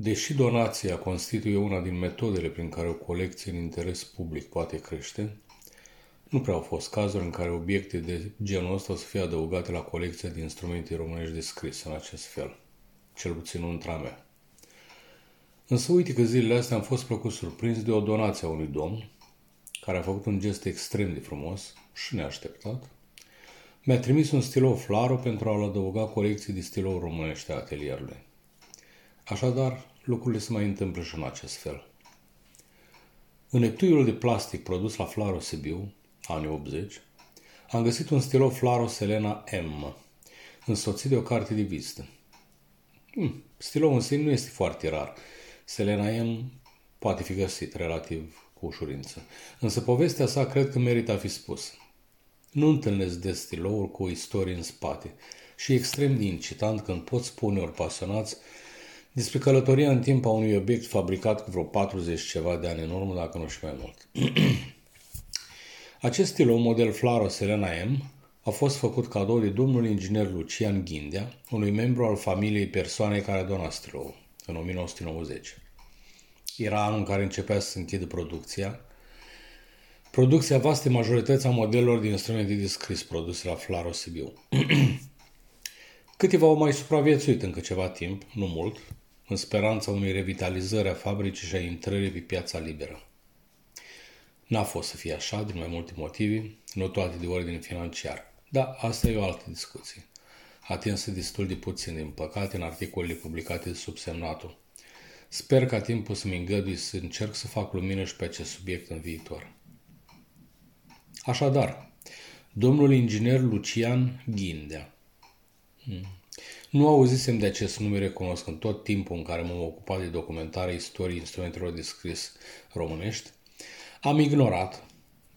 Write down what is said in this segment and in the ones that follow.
Deși donația constituie una din metodele prin care o colecție în interes public poate crește, nu prea au fost cazuri în care obiecte de genul ăsta să fie adăugate la colecția de instrumente românești de scris în acest fel, cel puțin între mea. Însă uite că zilele astea am fost plăcut surprins de o donație a unui domn care a făcut un gest extrem de frumos și neașteptat. Mi-a trimis un stilou Flaro pentru a-l adăuga colecții de stilou românește a atelierului. Așadar, lucrurile se mai întâmplă și în acest fel. În etuiul de plastic produs la Flaro Sibiu, anii 80, am găsit un stilou Flaro Selena M, însoțit de o carte de vizită. Hmm, stilou în sine nu este foarte rar. Selena M poate fi găsit relativ cu ușurință. Însă povestea sa cred că merită a fi spusă. Nu întâlnesc des stilouri cu o istorie în spate și e extrem de incitant când pot spune ori pasionați despre călătoria în timp a unui obiect fabricat cu vreo 40 ceva de ani în urmă, dacă nu și mai mult. Acest stilou, model Flaro Serena M, a fost făcut cadou de domnul inginer Lucian Ghindea, unui membru al familiei persoanei care a donat stiloul, în 1990. Era anul în care începea să se închidă producția. Producția vaste majorități a modelelor din instrumente de scris produse la Flaro Sibiu. Câteva au mai supraviețuit încă ceva timp, nu mult, în speranța unei revitalizări a fabricii și a intrării pe piața liberă. N-a fost să fie așa, din mai multe motive, nu toate de ordine financiar. Dar asta e o altă discuție. Atinsă destul de puțin, din păcate, în articolele publicate de subsemnatul. Sper ca timpul să-mi îngădui să încerc să fac lumină și pe acest subiect în viitor. Așadar, domnul inginer Lucian Ghindea. Hmm. Nu auzisem de acest nume recunosc în tot timpul în care m-am ocupat de documentarea istoriei instrumentelor de scris românești. Am ignorat,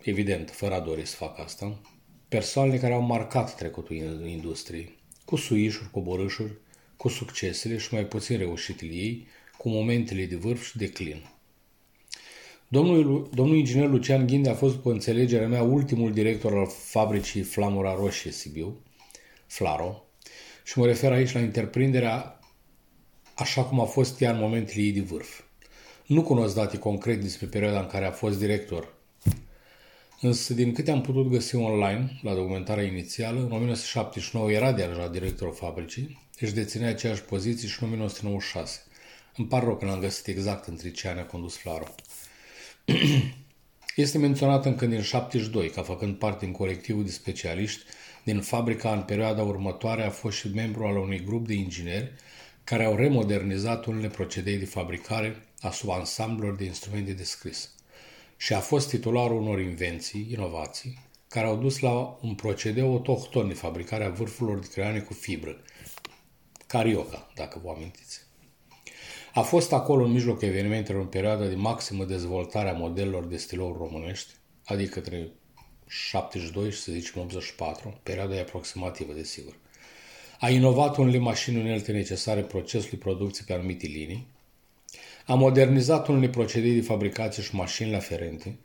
evident, fără a dori să fac asta, persoanele care au marcat trecutul industriei, cu suișuri, coborâșuri, cu succesele și mai puțin reușitele ei, cu momentele de vârf și declin. Domnul, domnul inginer Lucian Ghinde a fost, după înțelegerea mea, ultimul director al fabricii Flamura Roșie Sibiu, Flaro, și mă refer aici la întreprinderea așa cum a fost ea în momentele ei de vârf. Nu cunosc date concret despre perioada în care a fost director, însă din câte am putut găsi online, la documentarea inițială, în 1979 era deja directorul fabricii, își deținea aceeași poziție și în 1996. Îmi par rău că n-am găsit exact între ce ani a condus Flaro. Este menționat încă din 72, ca făcând parte din colectivul de specialiști din fabrica în perioada următoare a fost și membru al unui grup de ingineri care au remodernizat unele procedee de fabricare a subansamblelor de instrumente de scris și a fost titularul unor invenții, inovații, care au dus la un procedeu autohton de fabricare a vârfurilor de creioane cu fibră, carioca, dacă vă amintiți. A fost acolo în mijlocul evenimentelor în perioada de maximă dezvoltare a modelelor de stilouri românești, adică între 72 și să zicem 84, perioada e aproximativă, desigur. A inovat unele mașini unelte necesare procesului producției pe anumite linii, a modernizat unele procedee de fabricație și mașinile aferente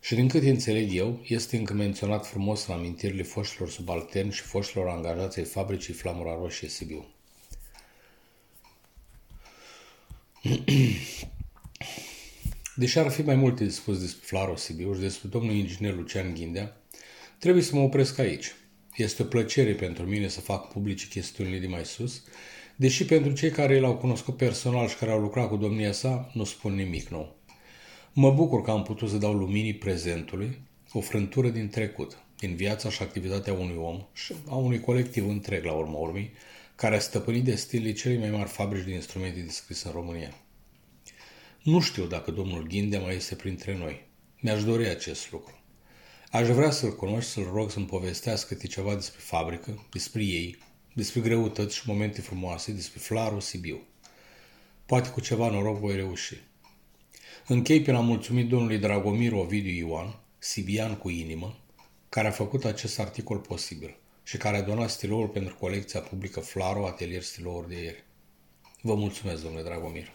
și, din cât înțeleg eu, este încă menționat frumos în amintirile foștilor subalterni și foștilor angajați ai fabricii Flamura Roșie Sibiu. Deși ar fi mai multe de spus despre Flaro Sibiu și despre domnul inginer Lucian Ghindea, trebuie să mă opresc aici. Este o plăcere pentru mine să fac publice chestiunile de mai sus, deși pentru cei care l-au cunoscut personal și care au lucrat cu domnia sa, nu spun nimic nou. Mă bucur că am putut să dau luminii prezentului o frântură din trecut, din viața și activitatea unui om și a unui colectiv întreg la urma urmei, care a stăpânit de stilii cele mai mari fabrici de instrumente de scris în România. Nu știu dacă domnul Ghindea mai este printre noi. Mi-aș dori acest lucru. Aș vrea să-l cunosc și să-l rog să-mi povestească câte ceva despre fabrică, despre ei, despre greutăți și momente frumoase, despre Flarul Sibiu. Poate cu ceva noroc voi reuși. Închei prin a mulțumi domnului Dragomir Ovidiu Ioan, Sibian cu inimă, care a făcut acest articol posibil și care a donat stiloul pentru colecția publică Flaro Atelier Stilouri de ieri. Vă mulțumesc, domnule Dragomir.